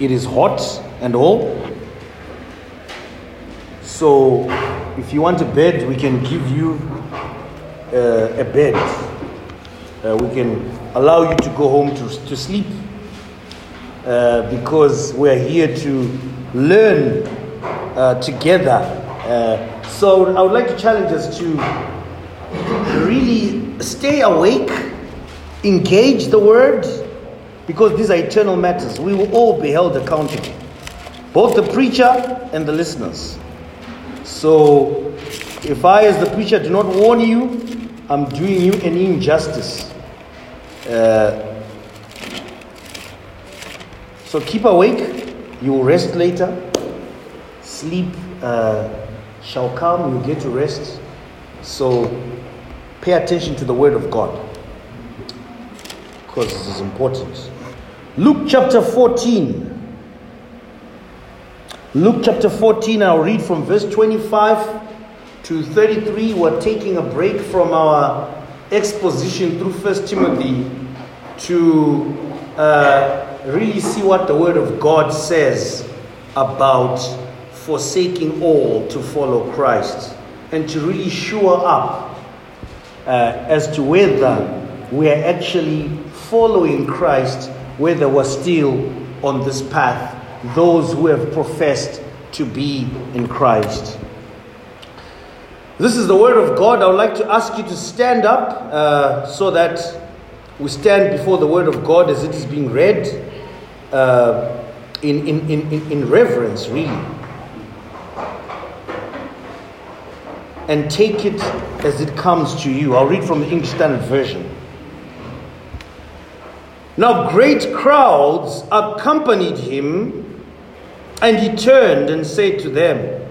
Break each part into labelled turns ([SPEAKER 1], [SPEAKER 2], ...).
[SPEAKER 1] It is hot and all. So, if you want a bed, we can give you uh, a bed. Uh, we can allow you to go home to, to sleep uh, because we are here to learn uh, together. Uh, so, I would like to challenge us to really stay awake, engage the word, because these are eternal matters. We will all be held accountable, both the preacher and the listeners. So, if I, as the preacher, do not warn you, I'm doing you an injustice. Uh, so, keep awake. You will rest later. Sleep uh, shall come. You get to rest. So, pay attention to the word of God because this is important. Luke chapter 14. Luke chapter 14, I'll read from verse 25 to 33. We're taking a break from our exposition through First Timothy to uh, really see what the Word of God says about forsaking all to follow Christ and to really shore up uh, as to whether we are actually following Christ, whether we're still on this path those who have professed to be in Christ. This is the word of God. I would like to ask you to stand up uh, so that we stand before the word of God as it is being read uh, in, in, in, in reverence, really. And take it as it comes to you. I'll read from the English Standard Version. Now, great crowds accompanied him and he turned and said to them,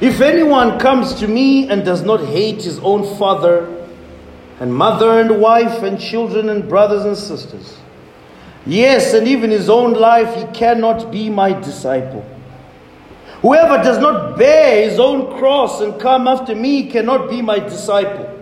[SPEAKER 1] If anyone comes to me and does not hate his own father and mother and wife and children and brothers and sisters, yes, and even his own life, he cannot be my disciple. Whoever does not bear his own cross and come after me cannot be my disciple.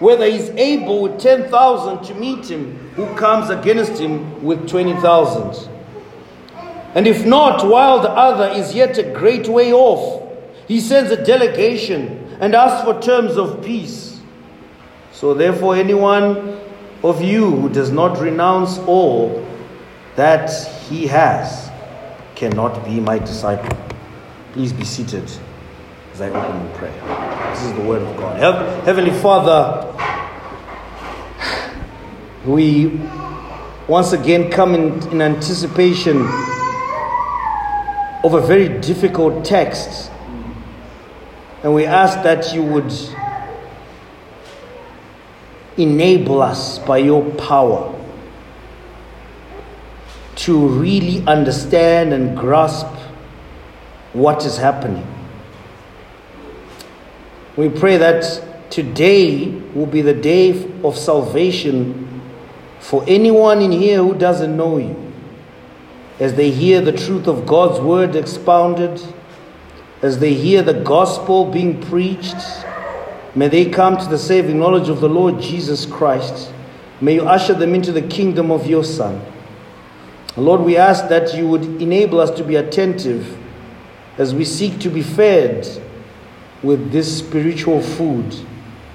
[SPEAKER 1] whether he's able with 10,000 to meet him who comes against him with 20,000? And if not, while the other is yet a great way off, he sends a delegation and asks for terms of peace. So, therefore, anyone of you who does not renounce all that he has cannot be my disciple. Please be seated as I open in prayer. This is the word of God. Heavenly Father, we once again come in, in anticipation of a very difficult text. And we ask that you would enable us by your power to really understand and grasp what is happening. We pray that today will be the day of salvation for anyone in here who doesn't know you as they hear the truth of God's word expounded, as they hear the gospel being preached, may they come to the saving knowledge of the Lord Jesus Christ. May you usher them into the kingdom of your Son. Lord, we ask that you would enable us to be attentive as we seek to be fed with this spiritual food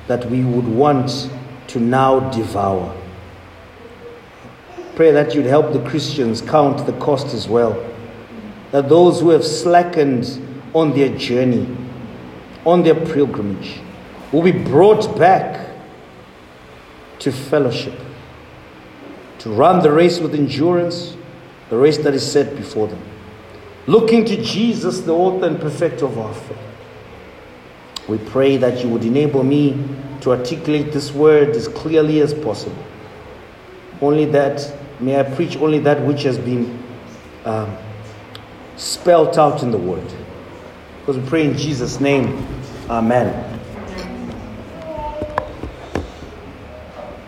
[SPEAKER 1] that we would want to now devour. Pray that you'd help the Christians count the cost as well. That those who have slackened on their journey, on their pilgrimage, will be brought back to fellowship, to run the race with endurance, the race that is set before them. Looking to Jesus, the author and perfecter of our faith. We pray that you would enable me to articulate this word as clearly as possible. Only that May I preach only that which has been um, spelt out in the Word. Because we pray in Jesus' name. Amen.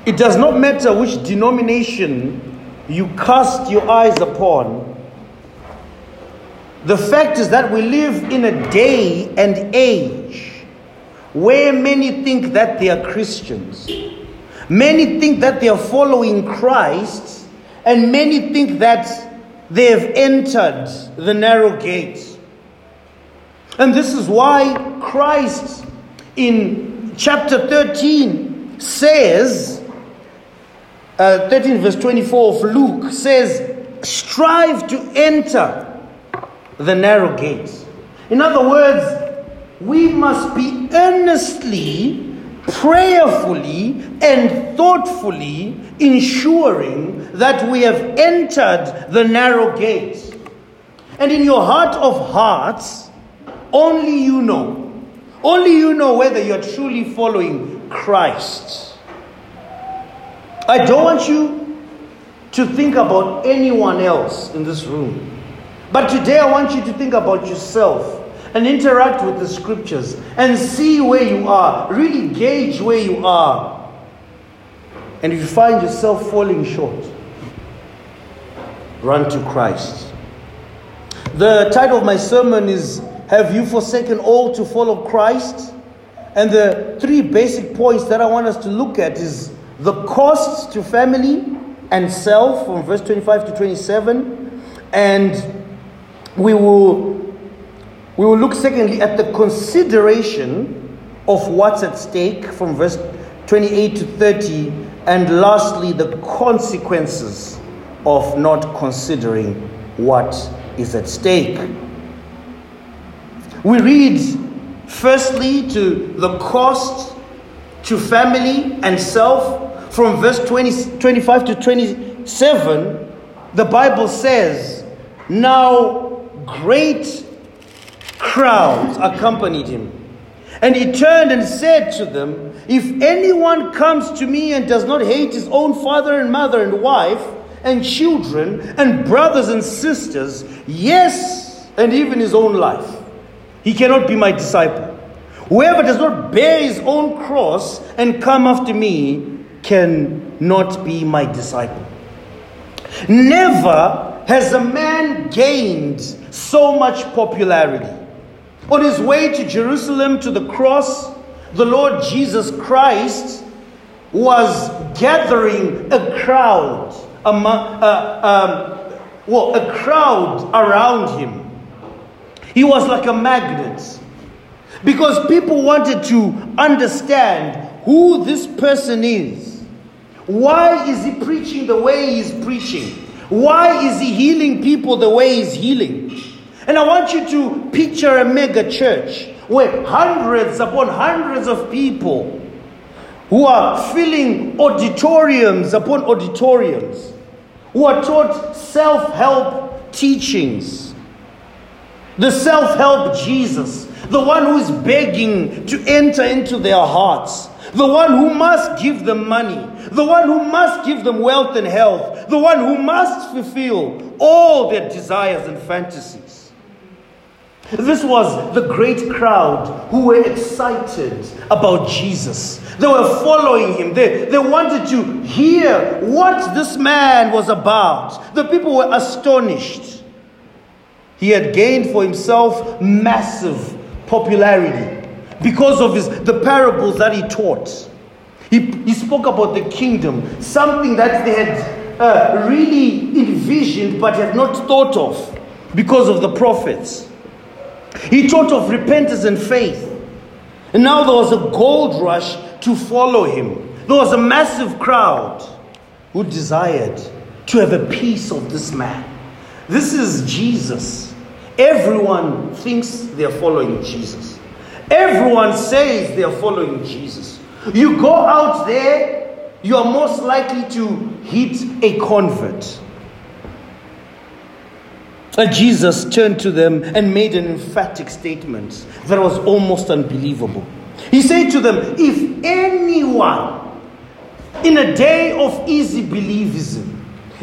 [SPEAKER 1] It does not matter which denomination you cast your eyes upon. The fact is that we live in a day and age where many think that they are Christians. Many think that they are following Christ, and many think that they have entered the narrow gate. And this is why Christ in chapter 13 says, uh, 13 verse 24 of Luke says, strive to enter the narrow gate. In other words, we must be earnestly, prayerfully, and thoughtfully ensuring that we have entered the narrow gate. And in your heart of hearts, only you know. Only you know whether you're truly following Christ. I don't want you to think about anyone else in this room. But today I want you to think about yourself and interact with the scriptures and see where you are. Really gauge where you are. And if you find yourself falling short, run to Christ. The title of my sermon is Have You Forsaken All to Follow Christ? And the three basic points that I want us to look at is the costs to family and self from verse 25 to 27 and we will we will look secondly at the consideration of what's at stake from verse 28 to 30 and lastly the consequences of not considering what is at stake. We read firstly to the cost to family and self. From verse 20, 25 to 27, the Bible says, Now great crowds accompanied him. And he turned and said to them, If anyone comes to me and does not hate his own father and mother and wife and children and brothers and sisters, yes, and even his own life, he cannot be my disciple. Whoever does not bear his own cross and come after me cannot be my disciple. Never has a man gained so much popularity. On his way to Jerusalem to the cross, the Lord Jesus Christ was gathering a crowd among, uh, um, well, a crowd around him. He was like a magnet because people wanted to understand who this person is. Why is he preaching the way he's preaching? Why is he healing people the way he's healing? And I want you to picture a mega church where hundreds upon hundreds of people who are filling auditoriums upon auditoriums, who are taught self help teachings. The self help Jesus, the one who is begging to enter into their hearts, the one who must give them money, the one who must give them wealth and health, the one who must fulfill all their desires and fantasies. This was the great crowd who were excited about Jesus. They were following him. They, they wanted to hear what this man was about. The people were astonished. He had gained for himself massive popularity because of his, the parables that he taught. He, he spoke about the kingdom, something that they had uh, really envisioned but had not thought of because of the prophets. He taught of repentance and faith. And now there was a gold rush to follow him. There was a massive crowd who desired to have a piece of this man. This is Jesus. Everyone thinks they're following Jesus. Everyone says they are following Jesus. You go out there, you are most likely to hit a convert. And Jesus turned to them and made an emphatic statement that was almost unbelievable. He said to them, If anyone in a day of easy believism,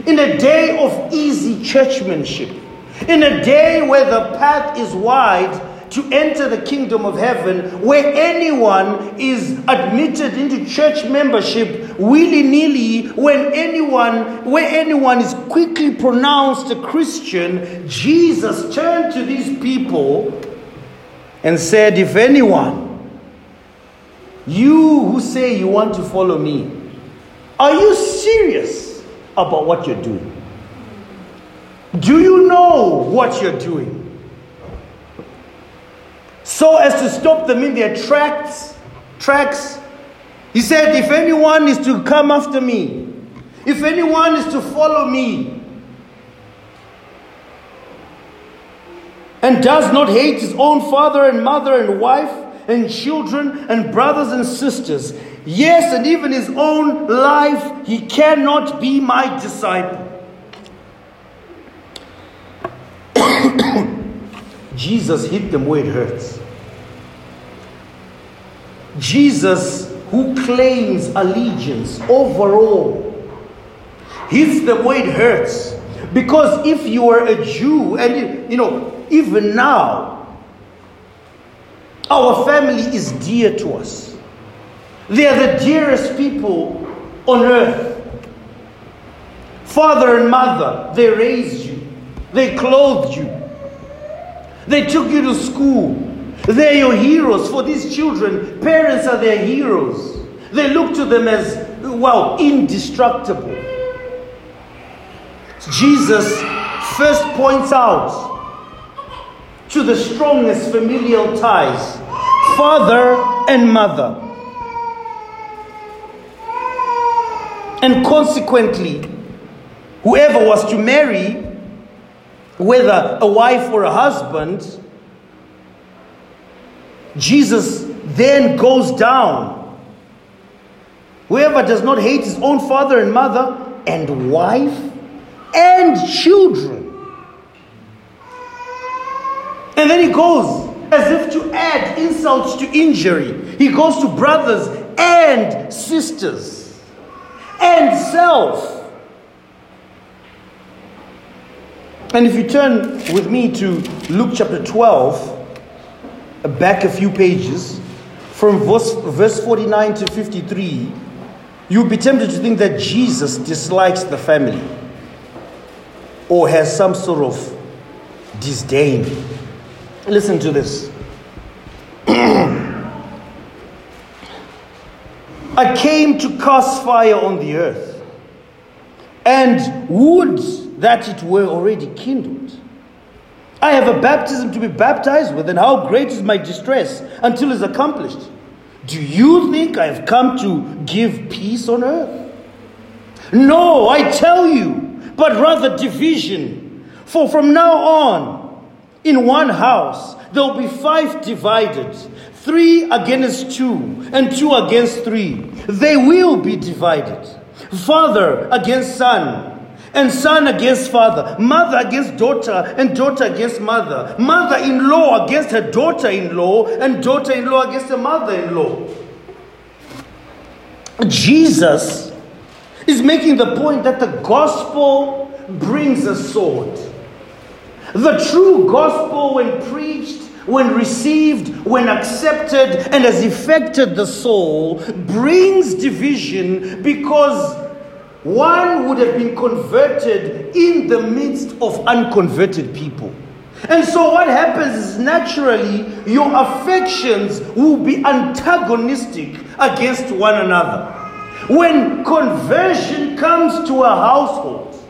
[SPEAKER 1] in a day of easy churchmanship, In a day where the path is wide to enter the kingdom of heaven, where anyone is admitted into church membership willy nilly, when anyone, where anyone is quickly pronounced a Christian, Jesus turned to these people and said, If anyone, you who say you want to follow me, are you serious about what you're doing? Do you know what you're doing? So as to stop them in their tracks, tracks, he said, if anyone is to come after me, if anyone is to follow me, and does not hate his own father and mother and wife and children and brothers and sisters, yes, and even his own life, he cannot be my disciple. Jesus hit them where it hurts. Jesus, who claims allegiance overall, hits them where it hurts. Because if you are a Jew, and you know, even now, our family is dear to us. They are the dearest people on earth. Father and mother, they raised you, they clothed you, they took you to school. They're your heroes. For these children, parents are their heroes. They look to them as, well, indestructible. Jesus first points out to the strongest familial ties father and mother. And consequently, whoever was to marry whether a wife or a husband, Jesus then goes down. Whoever does not hate his own father and mother and wife and children. And then he goes as if to add insult to injury. He goes to brothers and sisters and self. And if you turn with me to Luke chapter 12, uh, back a few pages, from verse, verse 49 to 53, you'll be tempted to think that Jesus dislikes the family or has some sort of disdain. Listen to this. I came to cast fire on the earth, and wood that it were already kindled. I have a baptism to be baptized with, and how great is my distress until it's accomplished. Do you think I have come to give peace on earth? No, I tell you, but rather division. For from now on, in one house, there will be five divided three against two, and two against three. They will be divided. Father against son and son against father, mother against daughter, and daughter against mother, mother in law against her daughter in law, and daughter in law against her mother in law. Jesus is making the point that the gospel brings a sword. The true gospel, when preached, when received, when accepted, and has affected the soul, brings division because one would have been converted in the midst of unconverted people. And so, what happens is naturally your affections will be antagonistic against one another. When conversion comes to a household,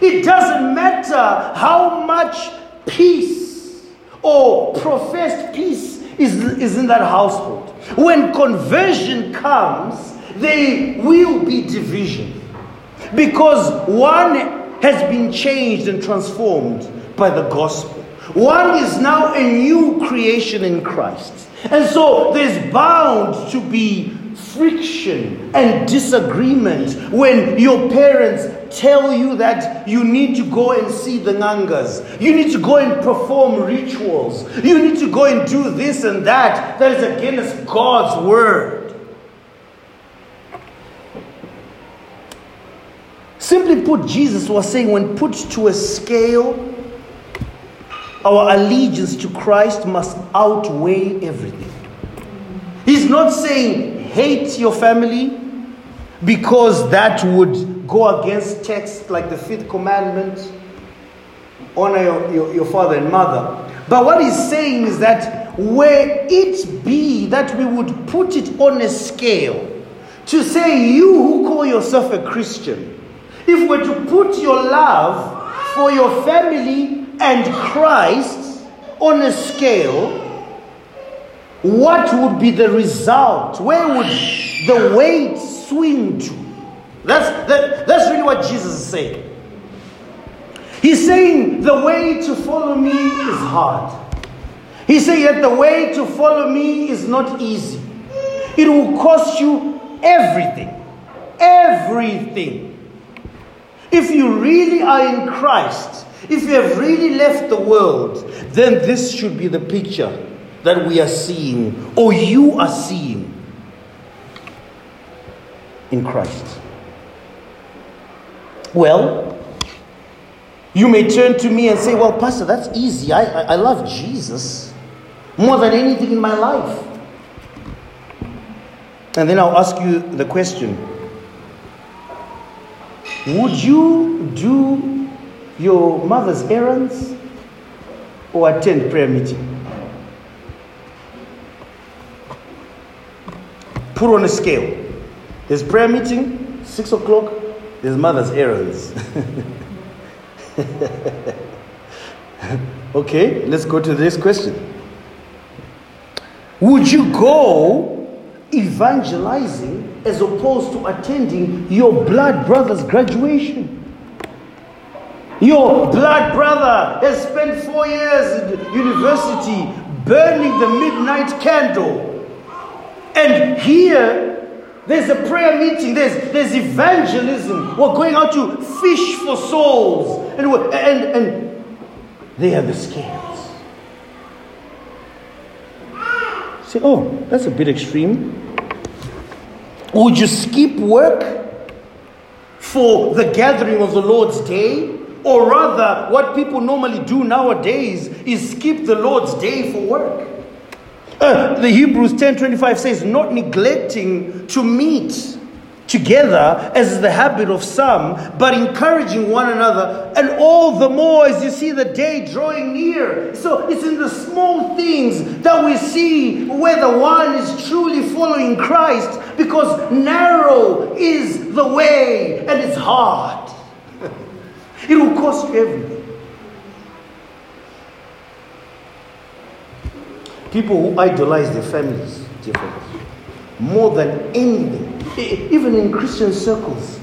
[SPEAKER 1] it doesn't matter how much peace or professed peace is, is in that household. When conversion comes, there will be division. Because one has been changed and transformed by the gospel. One is now a new creation in Christ. And so there's bound to be friction and disagreement when your parents tell you that you need to go and see the Ngangas. You need to go and perform rituals. You need to go and do this and that. That is against God's word. Simply put, Jesus was saying, when put to a scale, our allegiance to Christ must outweigh everything. He's not saying hate your family because that would go against texts like the fifth commandment honor your, your, your father and mother. But what he's saying is that where it be that we would put it on a scale to say, you who call yourself a Christian, if we're to put your love for your family and Christ on a scale, what would be the result? Where would the weight swing to? That's, that, that's really what Jesus is saying. He's saying the way to follow me is hard. He's saying that the way to follow me is not easy. It will cost you everything. Everything. If you really are in Christ, if you have really left the world, then this should be the picture that we are seeing, or you are seeing in Christ. Well, you may turn to me and say, Well, Pastor, that's easy. I, I, I love Jesus more than anything in my life. And then I'll ask you the question Would you do your mother's errands or attend prayer meeting? Put on a scale. There's prayer meeting, six o'clock, there's mother's errands. okay, let's go to this question. Would you go evangelizing as opposed to attending your blood brother's graduation? Your blood brother has spent four years at university burning the midnight candle. And here there's a prayer meeting, there's, there's evangelism. We're going out to fish for souls. And, and, and they are the scales. Say, oh, that's a bit extreme. Would you skip work for the gathering of the Lord's day? Or rather, what people normally do nowadays is skip the Lord's day for work. Uh, the Hebrews 10:25 says, not neglecting to meet together as is the habit of some, but encouraging one another, and all the more as you see the day drawing near. So it's in the small things that we see whether one is truly following Christ, because narrow is the way and it's hard. it will cost you everything. People who idolize their families, dear more than anything, even in Christian circles.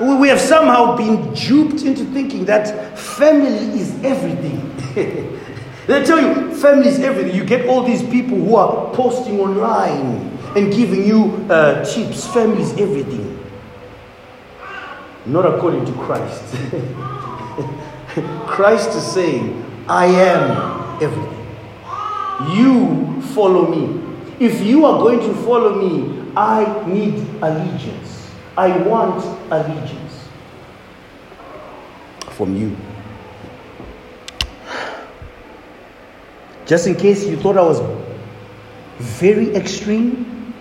[SPEAKER 1] We have somehow been duped into thinking that family is everything. they tell you family is everything. You get all these people who are posting online and giving you uh, tips. Family is everything. Not according to Christ. Christ is saying, I am everything. You follow me. If you are going to follow me, I need allegiance. I want allegiance from you. Just in case you thought I was very extreme,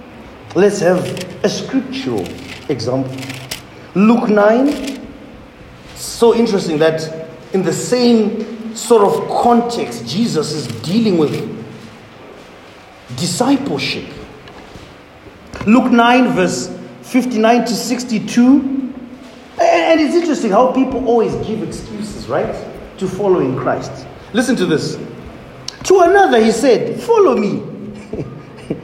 [SPEAKER 1] let's have a scriptural example. Luke 9. So interesting that in the same sort of context, Jesus is dealing with discipleship. Luke 9, verse 59 to 62. And it's interesting how people always give excuses, right, to following Christ. Listen to this. To another, he said, Follow me.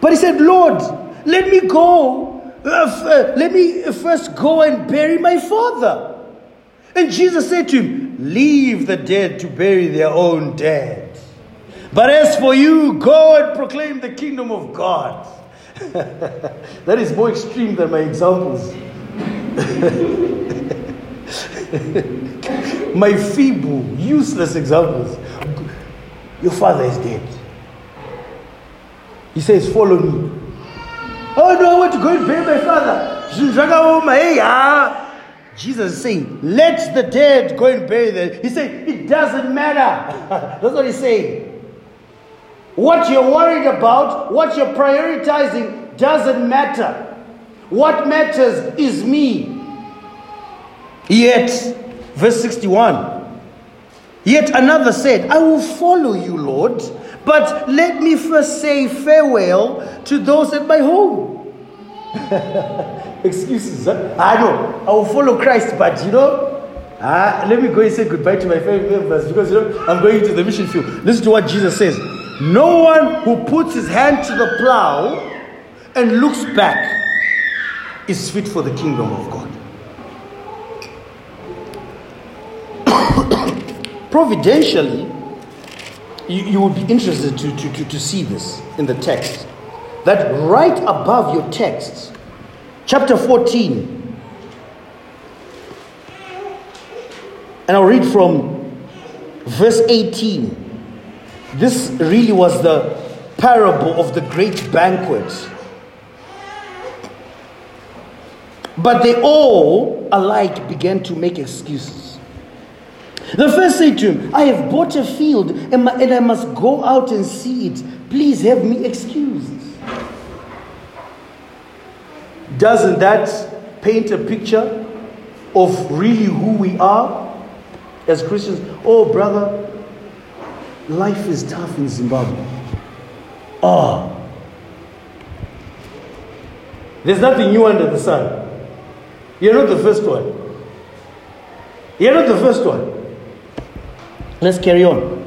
[SPEAKER 1] but he said, Lord, let me go. Uh, uh, let me first go and bury my father. And Jesus said to him, Leave the dead to bury their own dead. But as for you, go and proclaim the kingdom of God. that is more extreme than my examples. my feeble, useless examples. Your father is dead. He says, Follow me. Oh no, I want to go and bury my father. Ah. Jesus is saying, let the dead go and bury them. He saying, it doesn't matter. That's what he's saying. What you're worried about, what you're prioritizing, doesn't matter. What matters is me. Yet, verse 61 Yet another said, I will follow you, Lord, but let me first say farewell to those at my home. Excuses. Huh? I know. I will follow Christ, but you know, uh, let me go and say goodbye to my family members because you know I'm going to the mission field. Listen to what Jesus says. No one who puts his hand to the plow and looks back is fit for the kingdom of God. Providentially, you, you would be interested to, to, to, to see this in the text. That right above your text, chapter 14, and I'll read from verse 18. This really was the parable of the great banquet. But they all alike began to make excuses. The first said to him, I have bought a field and, I must go out and see it. Please have me excused. Doesn't that paint a picture of really who we are as Christians? Oh, brother, life is tough in Zimbabwe. Oh. There's nothing new under the sun. You're not the first one. You're not the first one. Let's carry on.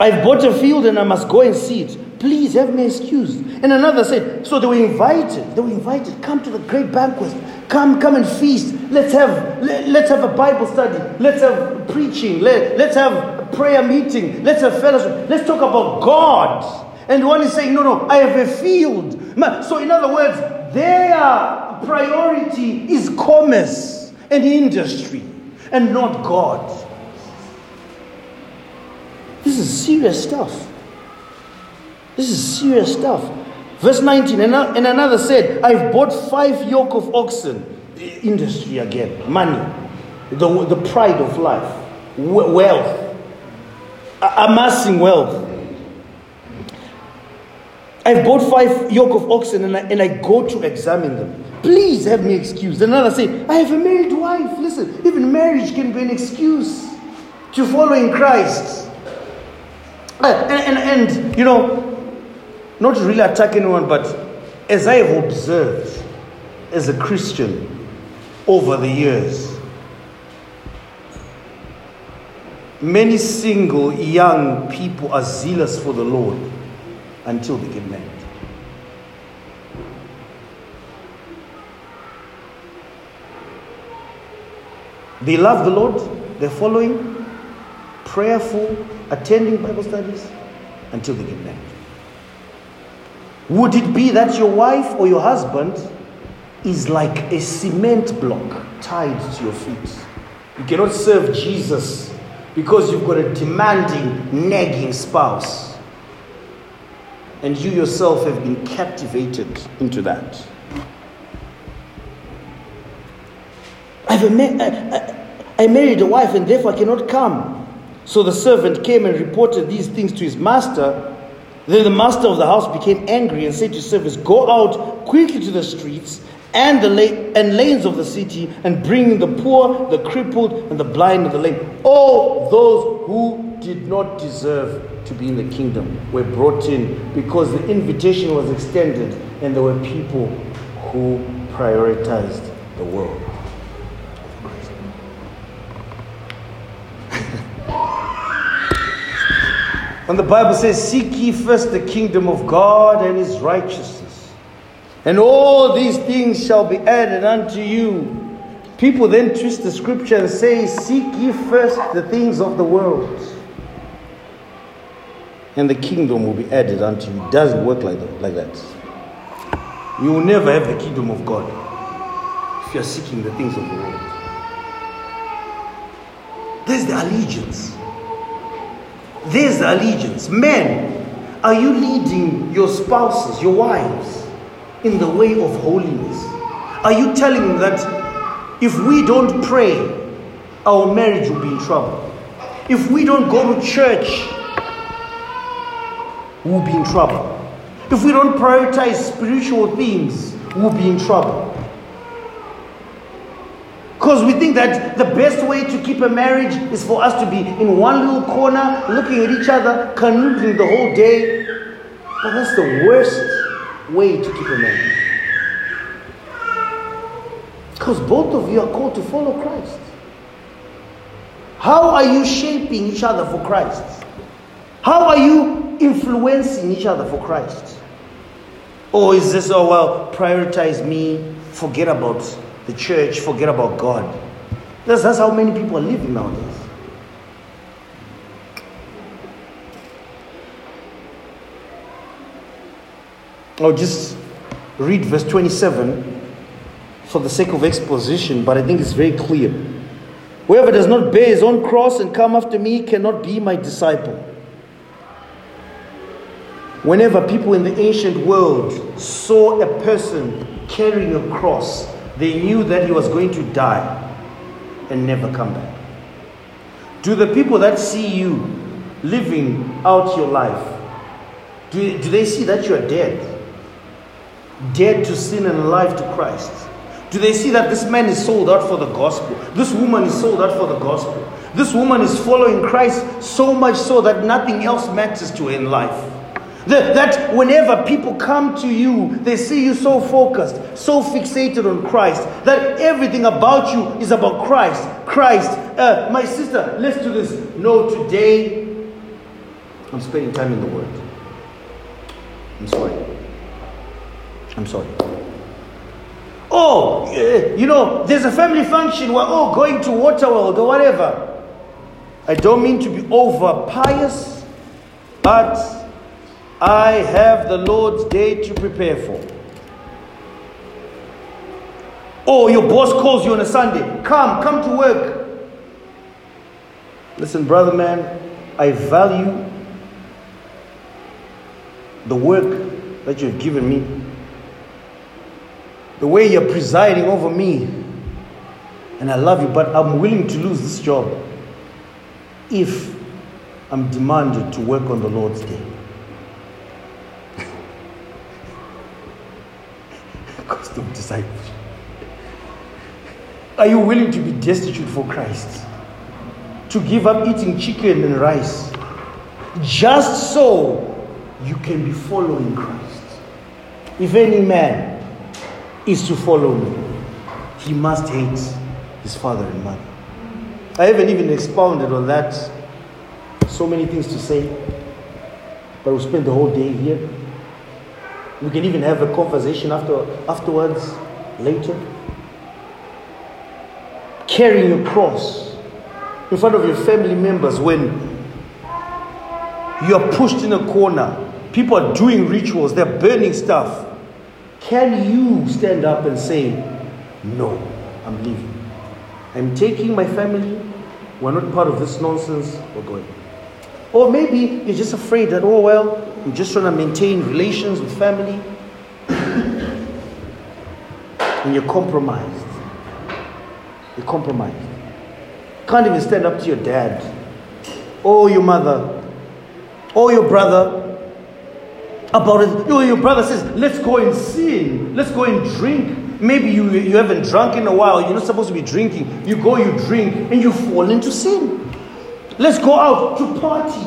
[SPEAKER 1] I've bought a field and I must go and see it. Please have me excused. And another said, So they were invited. They were invited. Come to the great banquet. Come, come and feast. Let's have let, us have a Bible study. Let's have preaching. Let, let's have prayer meeting. Let's have fellowship. Let's talk about God. And one is saying, No, no, I have a field. So, in other words, their priority is commerce and industry and not God. This is serious stuff. This is serious stuff. Verse 19, and another said, I've bought five yoke of oxen. Industry again, money, the, the pride of life, wealth, amassing wealth. I've bought five yoke of oxen and I, and I go to examine them. Please have me excused. Another said, I have a married wife. Listen, even marriage can be an excuse to following Christ. Uh, and, and, and, you know, not to really attack anyone, but as I have observed as a Christian over the years, many single young people are zealous for the Lord until they get married. They love the Lord, they're following, prayerful, attending Bible studies until they get married. Would it be that your wife or your husband is like a cement block tied to your feet? You cannot serve Jesus because you've got a demanding, nagging spouse. And you yourself have been captivated into that. I've I married a wife and therefore I cannot come. So the servant came and reported these things to his master. Then the master of the house became angry and said to his servants, Go out quickly to the streets and the la- and lanes of the city and bring in the poor, the crippled, and the blind and the lame. All those who did not deserve to be in the kingdom were brought in because the invitation was extended and there were people who prioritized the world. When the Bible says, Seek ye first the kingdom of God and his righteousness, and all these things shall be added unto you. People then twist the scripture and say, Seek ye first the things of the world, and the kingdom will be added unto you. It doesn't work like that. Like that. You will never have the kingdom of God if you are seeking the things of the world. There's the allegiance. There's allegiance. Men, are you leading your spouses, your wives, in the way of holiness? Are you telling them that If we don't pray, our marriage will be in trouble. If we don't go to church, we'll be in trouble. If we don't prioritize spiritual things, we'll be in trouble. Because we think that the best way to keep a marriage is for us to be in one little corner, looking at each other, canoodling the whole day. But that's the worst way to keep a man. Because both of you are called to follow Christ. How are you shaping each other for Christ? How are you influencing each other for Christ? Or is this, oh, well, prioritize me, forget about the church, forget about God? That's, that's how many people are living nowadays. I'll just read verse 27 for the sake of exposition, but I think it's very clear. Whoever does not bear his own cross and come after me cannot be my disciple. Whenever people in the ancient world saw a person carrying a cross, they knew that he was going to die and never come back. Do the people that see you living out your life, do, do they see that you are dead? Dead to sin and alive to Christ? Do they see that this man is sold out for the gospel? This woman is sold out for the gospel. This woman is following Christ so much so that nothing else matters to her in life. That, whenever people come to you, they see you so focused, so fixated on Christ, that everything about you is about Christ. Christ, uh, my sister, let's do this. No, today I'm spending time in the Word. I'm sorry. I'm sorry. Oh, eh, you know, there's a family function. We're all oh, going to Waterworld or whatever. I don't mean to be over pious, but I have the Lord's day to prepare for. Oh, your boss calls you on a Sunday. Come, come to work. Listen, brother man, I value the work that you've given me the way you're presiding over me. And I love you, but I'm willing to lose this job if I'm demanded to work on the Lord's day. Cost of. Are you willing to be destitute for Christ? To give up eating chicken and rice just so you can be following Christ? If any man is to follow me, he must hate his father and mother. I haven't even expounded on that. So many things to say, but we'll spend the whole day here. We can even have a conversation after, afterwards, later. Carrying a cross in front of your family members when you are pushed in a corner, people are doing rituals, they're burning stuff. Can you stand up and say, No, I'm leaving? I'm taking my family. We're not part of this nonsense. We're going. Or maybe you're just afraid that, oh, well, I'm just trying to maintain relations with family. and you're compromised. You're compromised. Can't even stand up to your dad, or your mother, or your brother, about it. Your, your brother says, let's go and sin. Let's go and drink. Maybe you, you haven't drunk in a while. You're not supposed to be drinking. You go, you drink, and you fall into sin. Let's go out to party.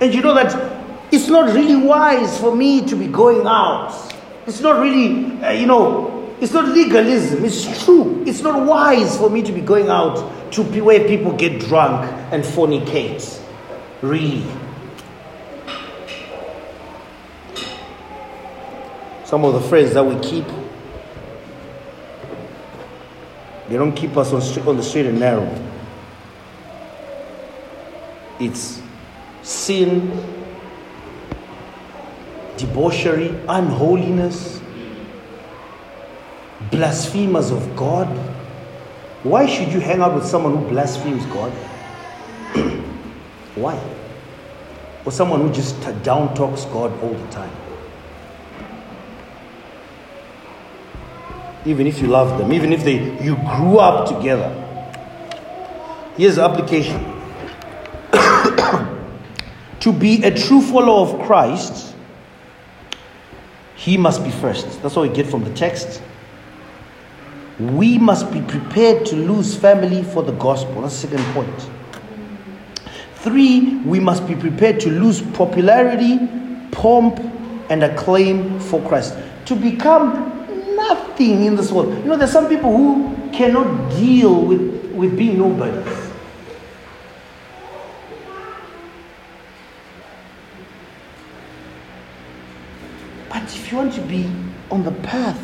[SPEAKER 1] And you know that it's not really wise for me to be going out. It's not really, uh, you know, it's not legalism. It's true. It's not wise for me to be going out to where people get drunk and fornicate. Really. Some of the friends that we keep, they don't keep us on, on the straight and narrow. It's sin, debauchery, unholiness, blasphemers of God. Why should you hang out with someone who blasphemes God? Why? Or someone who just down talks God all the time? Even if you love them, even if they you grew up together. Here's the application. to be a true follower of Christ, he must be first. That's what we get from the text. We must be prepared to lose family for the gospel. That's the second point. Three, we must be prepared to lose popularity, pomp, and acclaim for Christ. To become nothing in this world. You know, there's some people who cannot deal with, with being nobodies. But if you want to be on the path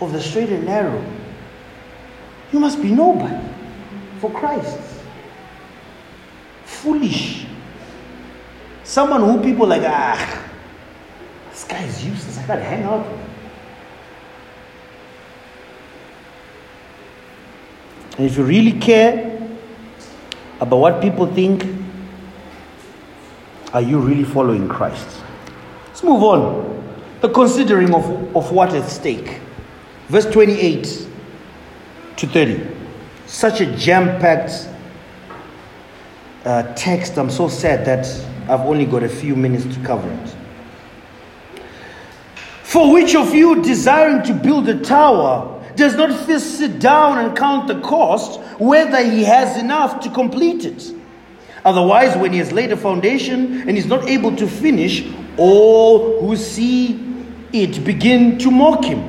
[SPEAKER 1] of the straight and narrow, you must be nobody for Christ. Foolish. Someone who people like, ah, this guy is useless. I gotta hang out with And if you really care about what people think, are you really following Christ? Let's move on. The considering of, of what at stake. Verse 28 to 30. Such a jam packed uh, text. I'm so sad that I've only got a few minutes to cover it. For which of you desiring to build a tower does not first sit down and count the cost, whether he has enough to complete it? Otherwise, when he has laid a foundation and is not able to finish, all who see it begin to mock him,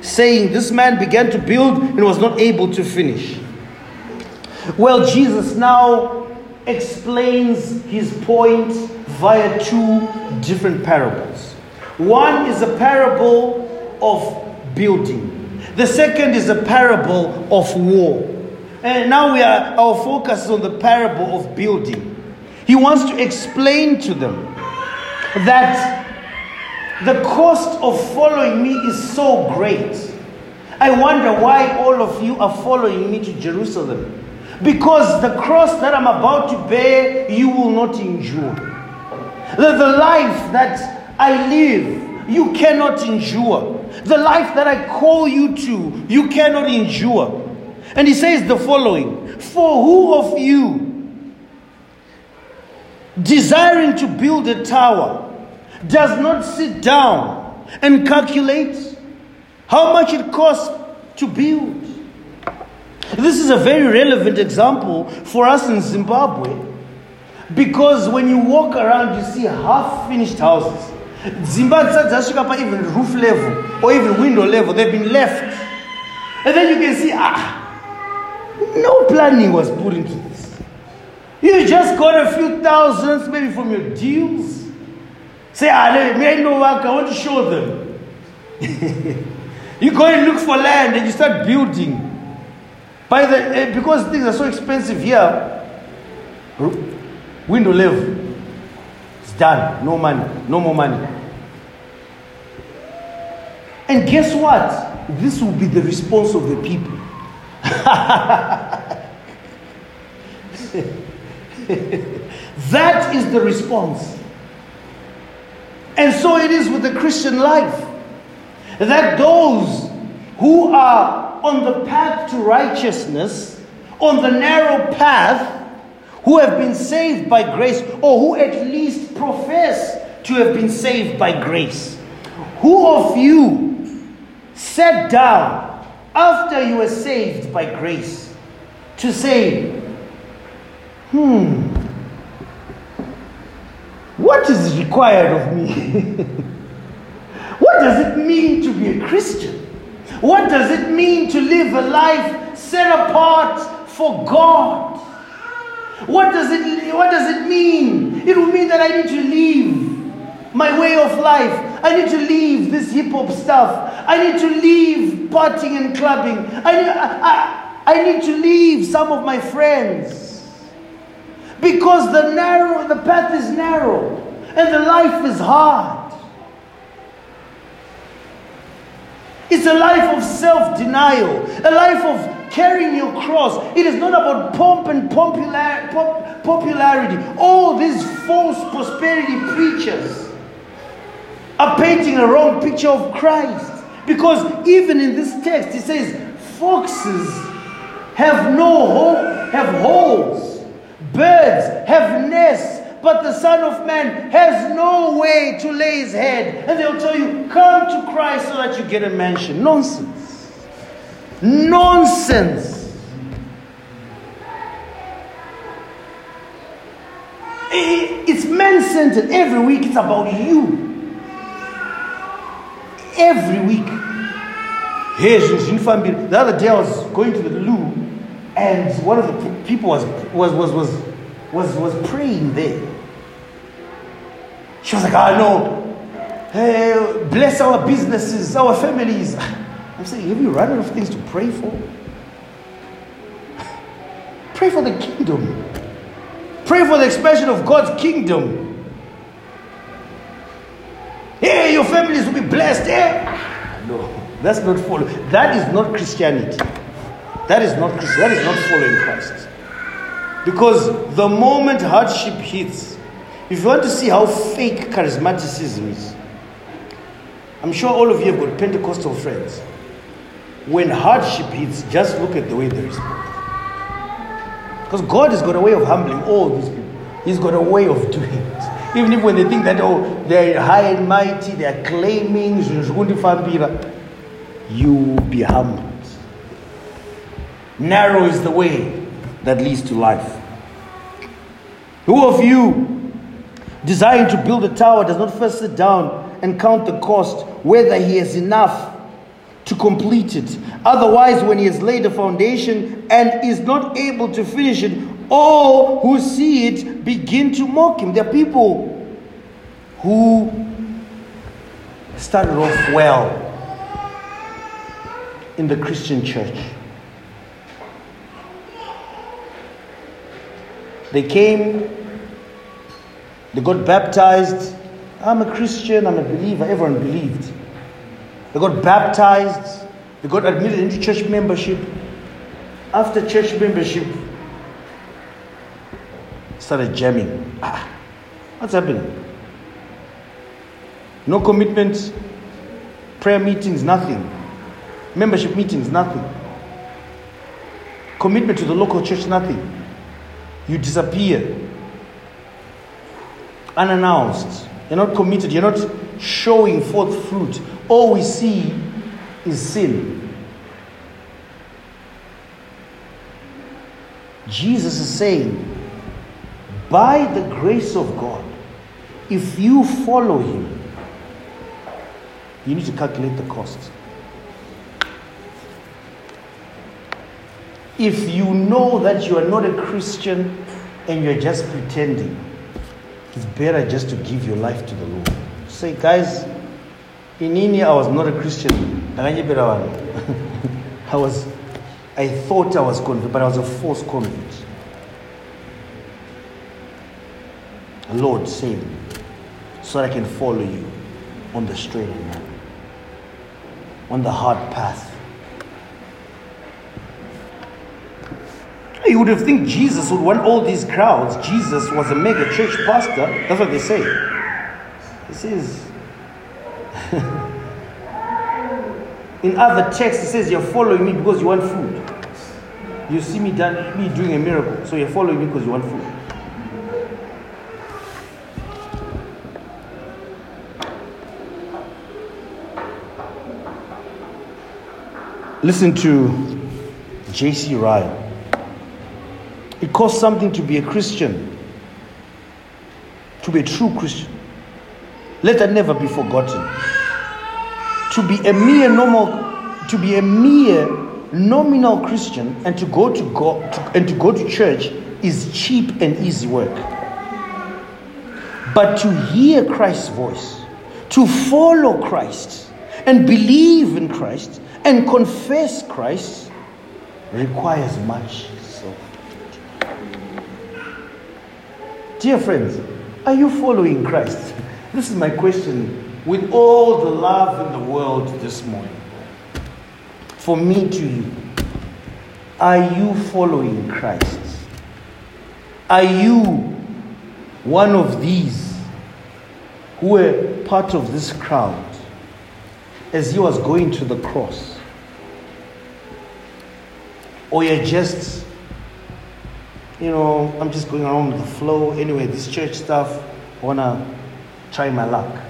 [SPEAKER 1] saying, This man began to build and was not able to finish. Well, Jesus now explains his point via two different parables. One is a parable of building, the second is a parable of war. And now we are our focus is on the parable of building. He wants to explain to them that the cost of following me is so great. I wonder why all of you are following me to Jerusalem. Because the cross that I'm about to bear, you will not endure. The, the life that I live, you cannot endure. The life that I call you to, you cannot endure. And he says the following For who of you, desiring to build a tower, does not sit down and calculate how much it costs to build? This is a very relevant example for us in Zimbabwe because when you walk around, you see half finished houses. Zimbabwe up even roof level or even window level, they've been left. And then you can see, ah, no planning was put into this. You just got a few thousands, maybe from your deals. Say, ah, may I know work, I want to show them. you go and look for land and you start building. By the eh, because things are so expensive here, window level. Done. No money. No more money. And guess what? This will be the response of the people. that is the response. And so it is with the Christian life. That those who are on the path to righteousness, on the narrow path, who have been saved by grace, or who at least profess to have been saved by grace, who of you sat down after you were saved by grace to say, hmm, what is required of me? what does it mean to be a Christian? What does it mean to live a life set apart for God? What does it, what does it mean? It will mean that I need to leave my way of life. I need to leave this hip hop stuff. I need to leave partying and clubbing. I need, I, I, I need to leave some of my friends. Because the narrow, the path is narrow and the life is hard. It's a life of self denial, a life of carrying your cross. It is not about pomp and popular, pop, popularity. All these false prosperity preachers are painting a wrong picture of Christ Because even in this text, it says, foxes have no hole, have holes, birds have nests, but the Son of Man has no way to lay his head. And they'll tell you, come to Christ so that you get a mansion. Nonsense. Nonsense. It's man centered. Every week it's about you. Every week. The other day I was going to the loo and one of the people was, was, was, was, was, was praying there. She was like, I ah, know. Hey, bless our businesses, our families. I'm saying, have you run out of things to pray for? Pray for the kingdom. Pray for the expansion of God's kingdom. Hey, your families will be blessed. Eh? No, that's not following. That is not Christianity. That is not That is not following Christ. Because the moment hardship hits, if you want to see how fake charismaticism is, I'm sure all of you have got Pentecostal friends. When hardship hits, just look at the way they respond. Because God has got a way of humbling all these people. He's got a way of doing it. Even if when they think that, oh, they're high and mighty, they're claiming, you will be humbled. Narrow is the way that leads to life. Who of you, desiring to build a tower, does not first sit down and count the cost, whether he has enough to complete it? Otherwise, when he has laid a foundation and is not able to finish it, all who see it begin to mock him. There are people who started off well in the Christian church. They came, they got baptized. I'm a Christian, I'm a believer. Everyone believed. They got baptized, they got admitted into church membership. After church membership, started jamming. Ah, what's happening? No commitment, prayer meetings, nothing. Membership meetings, nothing. Commitment to the local church, nothing. You disappear unannounced. You're not committed. You're not showing forth fruit. All we see is sin. Jesus is saying, by the grace of God, if you follow Him, you need to calculate the cost. If you know that you are not a Christian and you're just pretending, it's better just to give your life to the Lord. Say, guys, in India, I was not a Christian. I was, I thought I was convict, but I was a false convict. Lord, save me so that I can follow you on the straight and narrow, on the hard path. You would have think Jesus would want all these crowds. Jesus was a mega church pastor. That's what they say. He says, in other texts, it says, You're following me because you want food. You see me, done, me doing a miracle, so you're following me because you want food. Listen to J.C. Ryle. It costs something to be a Christian, to be a true Christian. Let that never be forgotten. To be a mere normal, to be a mere nominal Christian and to go to God to, and to go to church is cheap and easy work. But to hear Christ's voice, to follow Christ, and believe in Christ, and confess Christ requires much self. Dear friends, are you following Christ? This is my question with all the love in the world this morning. For me to you, are you following Christ? Are you one of these who were part of this crowd as he was going to the cross? Or you're just, you know, I'm just going around with the flow. Anyway, this church stuff, I want to try my luck.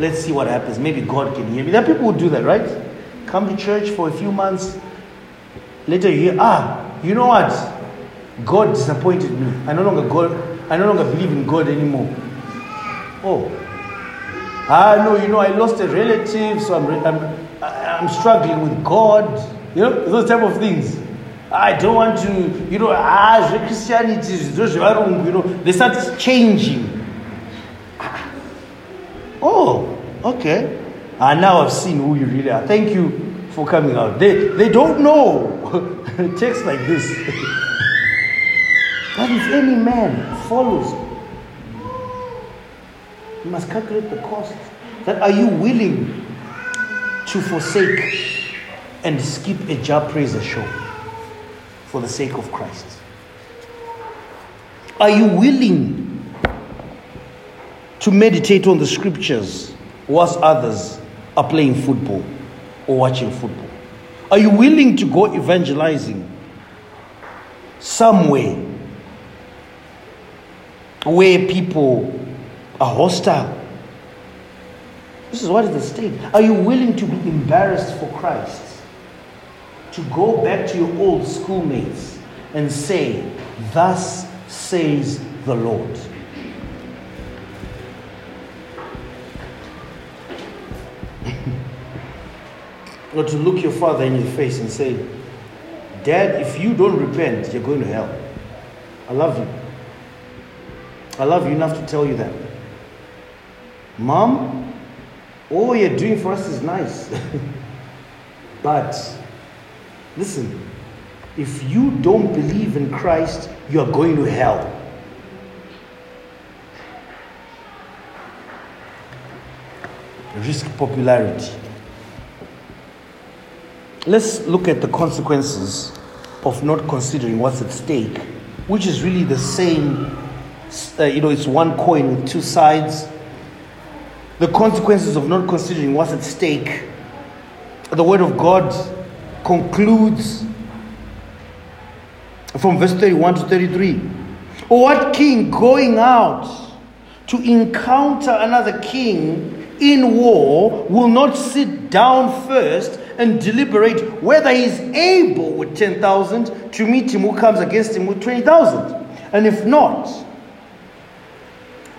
[SPEAKER 1] Let's see what happens. Maybe God can hear me. There are people who do that, right? Come to church for a few months. Later you hear, ah, you know what? God disappointed me. I no longer God, I no longer believe in God anymore. Oh. Ah, no, you know, I lost a relative, so I'm, I'm, I'm struggling with God. You know, those type of things. I don't want to, you know, ah, Christianity, you know, they start changing. Oh, okay. And now I've seen who you really are. Thank you for coming out. They, they don't know text like this. but if any man follows, you must calculate the cost. That are you willing to forsake and skip a job praiser show for the sake of Christ? Are you willing to meditate on the scriptures whilst others are playing football or watching football? Are you willing to go evangelizing somewhere where people are hostile? This is what is the state. Are you willing to be embarrassed for Christ? To go back to your old schoolmates and say, Thus says the Lord. or to look your father in the face and say, Dad, if you don't repent, you're going to hell. I love you. I love you enough to tell you that. Mom, all you're doing for us is nice. but listen, if you don't believe in Christ, you're going to hell. Risk popularity. Let's look at the consequences of not considering what's at stake, which is really the same, uh, you know, it's one coin with two sides. The consequences of not considering what's at stake. The Word of God concludes from verse 31 to 33. What king going out to encounter another king in war will not sit down first and deliberate whether he is able with 10,000 to meet him who comes against him with 20,000. And if not,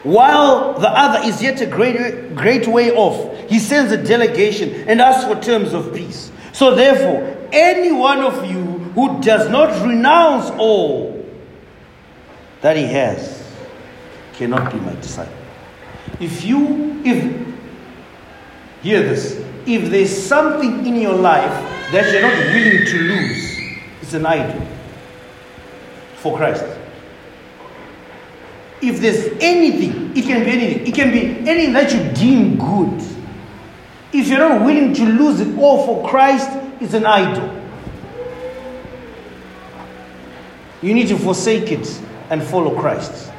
[SPEAKER 1] while the other is yet a great, great way off, he sends a delegation and asks for terms of peace. So, therefore, any one of you who does not renounce all that he has cannot be my disciple. If you, if, hear this, if there's something in your life that you're not willing to lose, it's an idol for Christ. If there's anything, it can be anything, it can be anything that you deem good. If you're not willing to lose it all for Christ, it's an idol. You need to forsake it and follow Christ.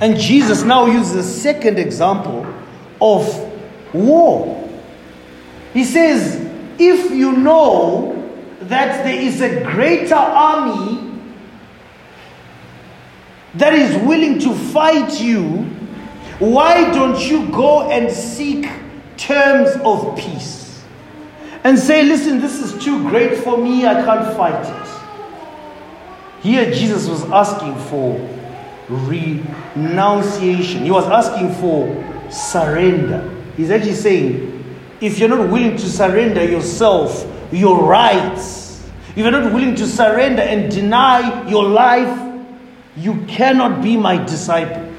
[SPEAKER 1] And Jesus now uses a second example of war. He says, if you know that there is a greater army that is willing to fight you, why don't you go and seek terms of peace? And say, listen, this is too great for me, I can't fight it. Here, Jesus was asking for renunciation, he was asking for surrender. He's actually saying, if you're not willing to surrender yourself, your rights, if you're not willing to surrender and deny your life, you cannot be my disciple.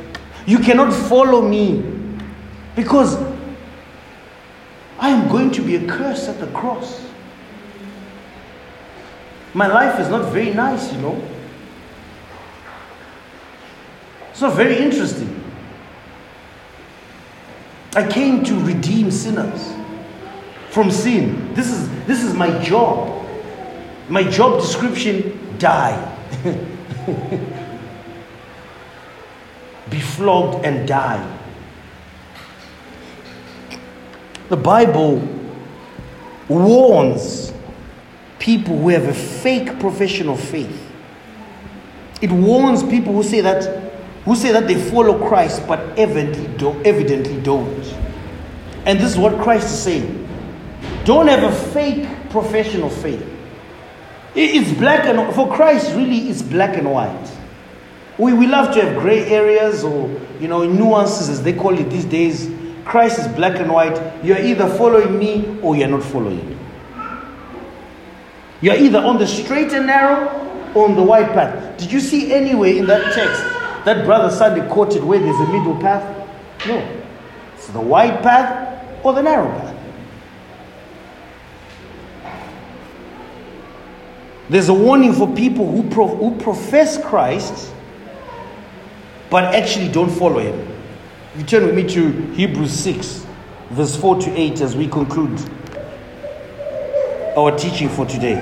[SPEAKER 1] You cannot follow me because I am going to be a curse at the cross. My life is not very nice, you know. It's not very interesting. I came to redeem sinners from sin. This is, this is my job. My job description die. Be flogged and die. The Bible warns people who have a fake profession of faith. It warns people who say that who say that they follow Christ but evidently don't, evidently don't. And this is what Christ is saying. Don't have a fake profession of faith. It's black and for Christ really it's black and white. We, we love to have gray areas or you know nuances as they call it these days. Christ is black and white. You're either following me or you're not following me. You're either on the straight and narrow or on the wide path. Did you see anywhere in that text that Brother Sunday quoted where there's a middle path? No. It's the wide path or the narrow path. There's a warning for people who, who profess Christ but actually don't follow him. You turn with me to Hebrews 6, verse 4 to 8 as we conclude our teaching for today.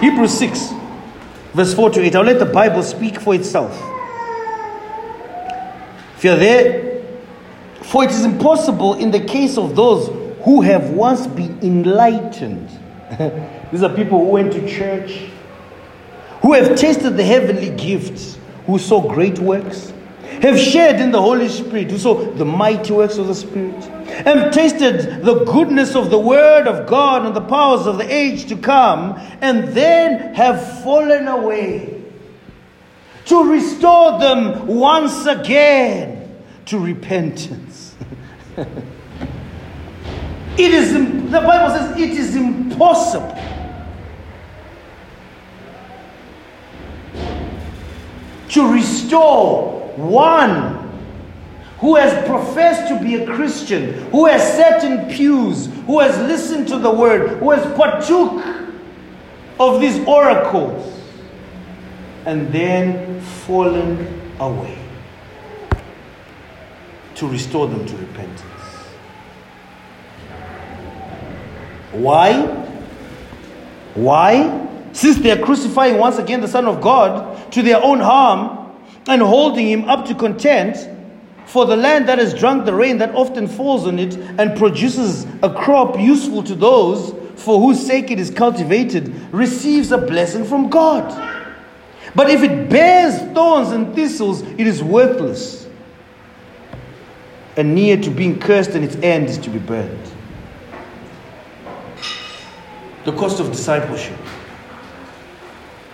[SPEAKER 1] Hebrews 6, verse 4 to 8. I'll let the Bible speak for itself. If you're there, for it is impossible in the case of those who have once been enlightened. These are people who went to church, who have tasted the heavenly gifts, who saw great works, have shared in the Holy Spirit, who saw the mighty works of the Spirit, have tasted the goodness of the Word of God and the powers of the age to come, and then have fallen away. To restore them once again to repentance. it is, the Bible says, it is impossible to restore one who has professed to be a Christian, who has sat in pews, who has listened to the word, who has partook of these oracles, and then fallen away to restore them to repentance. Why? Why? Since they are crucifying once again the Son of God to their own harm and holding him up to content, for the land that has drunk the rain that often falls on it and produces a crop useful to those for whose sake it is cultivated receives a blessing from God. But if it bears thorns and thistles, it is worthless and near to being cursed, and its end is to be burned. The cost of discipleship.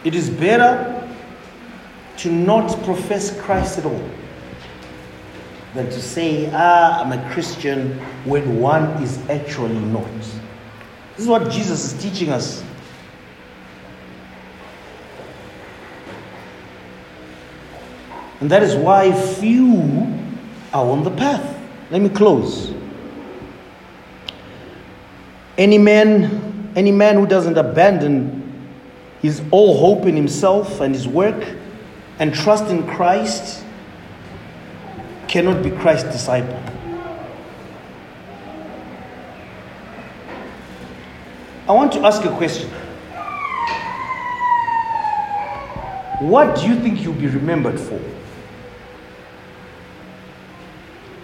[SPEAKER 1] It is better to not profess Christ at all than to say, ah, I'm a Christian when one is actually not. This is what Jesus is teaching us. And that is why few are on the path. Let me close. Any man, any man who doesn't abandon his all hope in himself and his work and trust in Christ cannot be Christ's disciple. I want to ask a question. What do you think you'll be remembered for?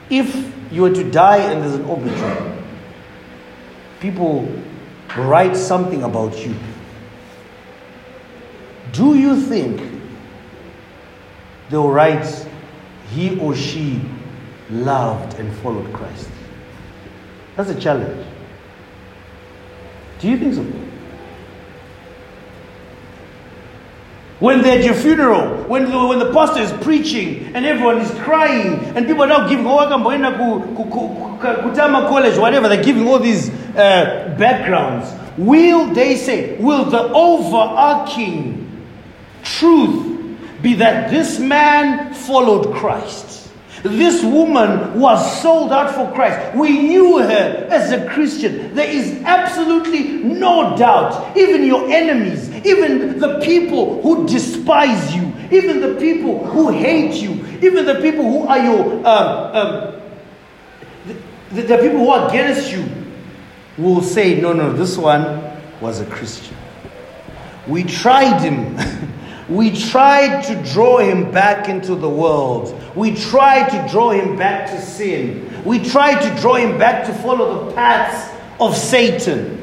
[SPEAKER 1] If you were to die and there's an obituary, people write something about you. Do you think they'll write he or she loved and followed Christ? That's a challenge. Do you think so? When they're at your funeral, when the, when the pastor is preaching and everyone is crying and people are now giving, oh, Kutama College, whatever, they're giving all these uh, backgrounds. Will they say, will the overarching truth be that this man followed Christ? This woman was sold out for Christ. We knew her as a Christian. There is absolutely no doubt. Even your enemies, even the people who despise you, even the people who hate you, even the people who are your, um, um, the, the people who are against you, will say, no, no, this one was a Christian. We tried him. we tried to draw him back into the world. We tried to draw him back to sin. We tried to draw him back to follow the paths of Satan.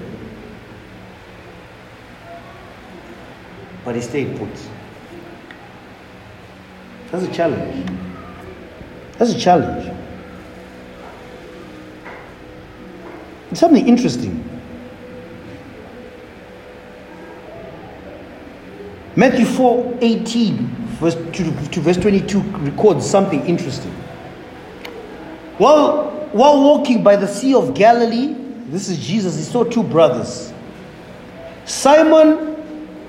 [SPEAKER 1] But he stayed put. That's a challenge. That's a challenge. It's something interesting. Matthew 4 18, verse to, to verse 22, records something interesting. While, while walking by the Sea of Galilee, this is Jesus, he saw two brothers. Simon,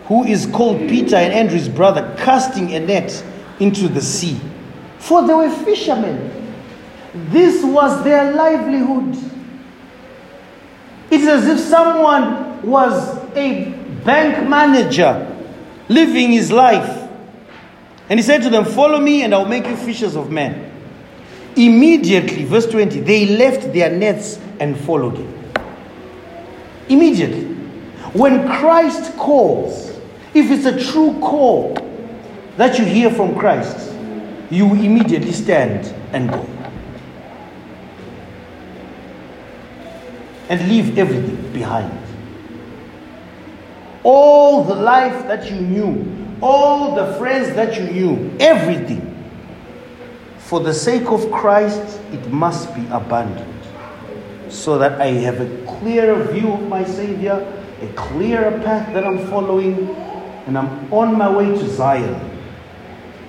[SPEAKER 1] who is called Peter, and Andrew's brother, casting a net into the sea. For they were fishermen. This was their livelihood. It's as if someone was a bank manager living his life. And he said to them, Follow me, and I'll make you fishers of men. Immediately, verse 20, they left their nets and followed him. Immediately. When Christ calls, if it's a true call that you hear from Christ, you immediately stand and go. And leave everything behind. All the life that you knew, all the friends that you knew, everything. For the sake of Christ, it must be abandoned. So that I have a clearer view of my Savior, a clearer path that I'm following, and I'm on my way to Zion,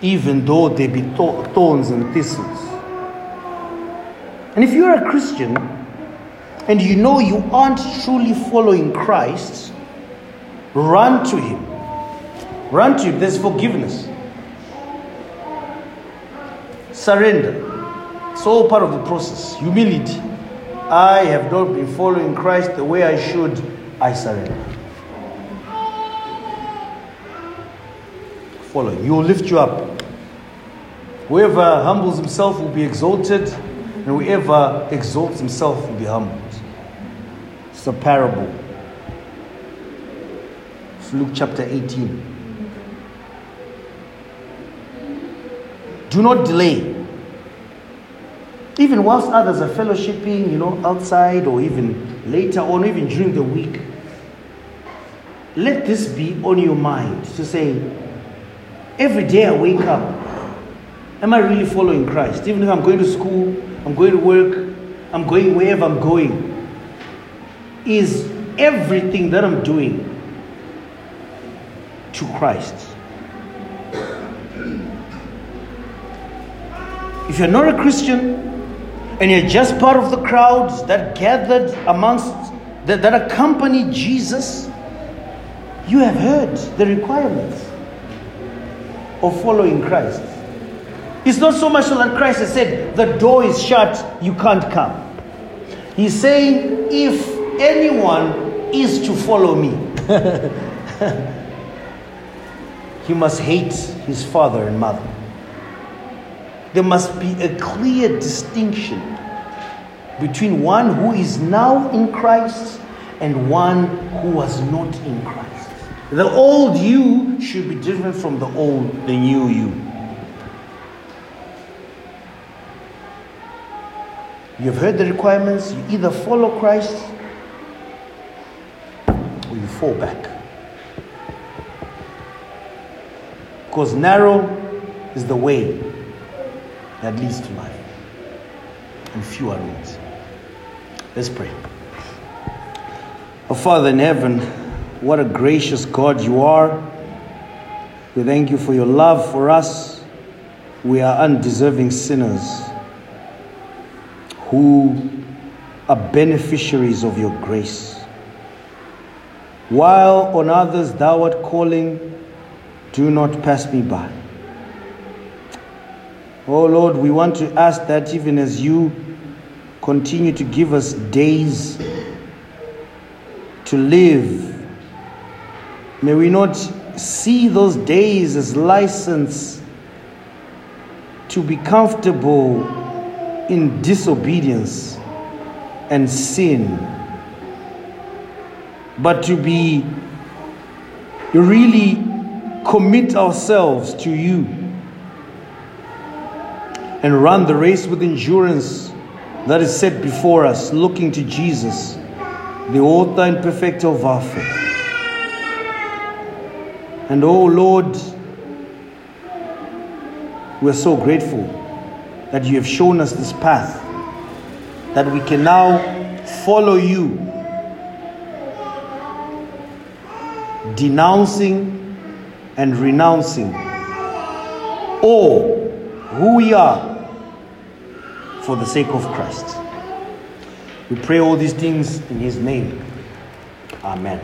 [SPEAKER 1] even though there be thorns and thistles. And if you're a Christian and you know you aren't truly following Christ, run to Him. Run to Him. There's forgiveness. Surrender. It's all part of the process. Humility. I have not been following Christ the way I should. I surrender. Follow. He will lift you up. Whoever humbles himself will be exalted, and whoever exalts himself will be humbled. It's a parable. Luke chapter 18. Do not delay. Even whilst others are fellowshipping, you know, outside or even later on, even during the week, let this be on your mind to say, every day I wake up, am I really following Christ? Even if I'm going to school, I'm going to work, I'm going wherever I'm going, is everything that I'm doing to Christ? If you're not a Christian and you're just part of the crowds that gathered amongst, that, that accompanied Jesus, you have heard the requirements of following Christ. It's not so much that Christ has said, the door is shut, you can't come. He's saying, if anyone is to follow me, he must hate his father and mother. There must be a clear distinction between one who is now in Christ and one who was not in Christ. The old you should be different from the old, the new you. You've heard the requirements. You either follow Christ or you fall back. Because narrow is the way that leads to life, and few are roads. Let's pray. Oh, Father in heaven, what a gracious God you are. We thank you for your love for us. We are undeserving sinners who are beneficiaries of your grace. While on others thou art calling, do not pass me by. Oh Lord, we want to ask that even as you continue to give us days to live, may we not see those days as license to be comfortable in disobedience and sin, but to be really commit ourselves to you and run the race with endurance that is set before us, looking to Jesus, the author and perfecter of our faith. And oh Lord, we're so grateful that you have shown us this path, that we can now follow you, denouncing and renouncing all who we are for the sake of Christ. We pray all these things in His name. Amen.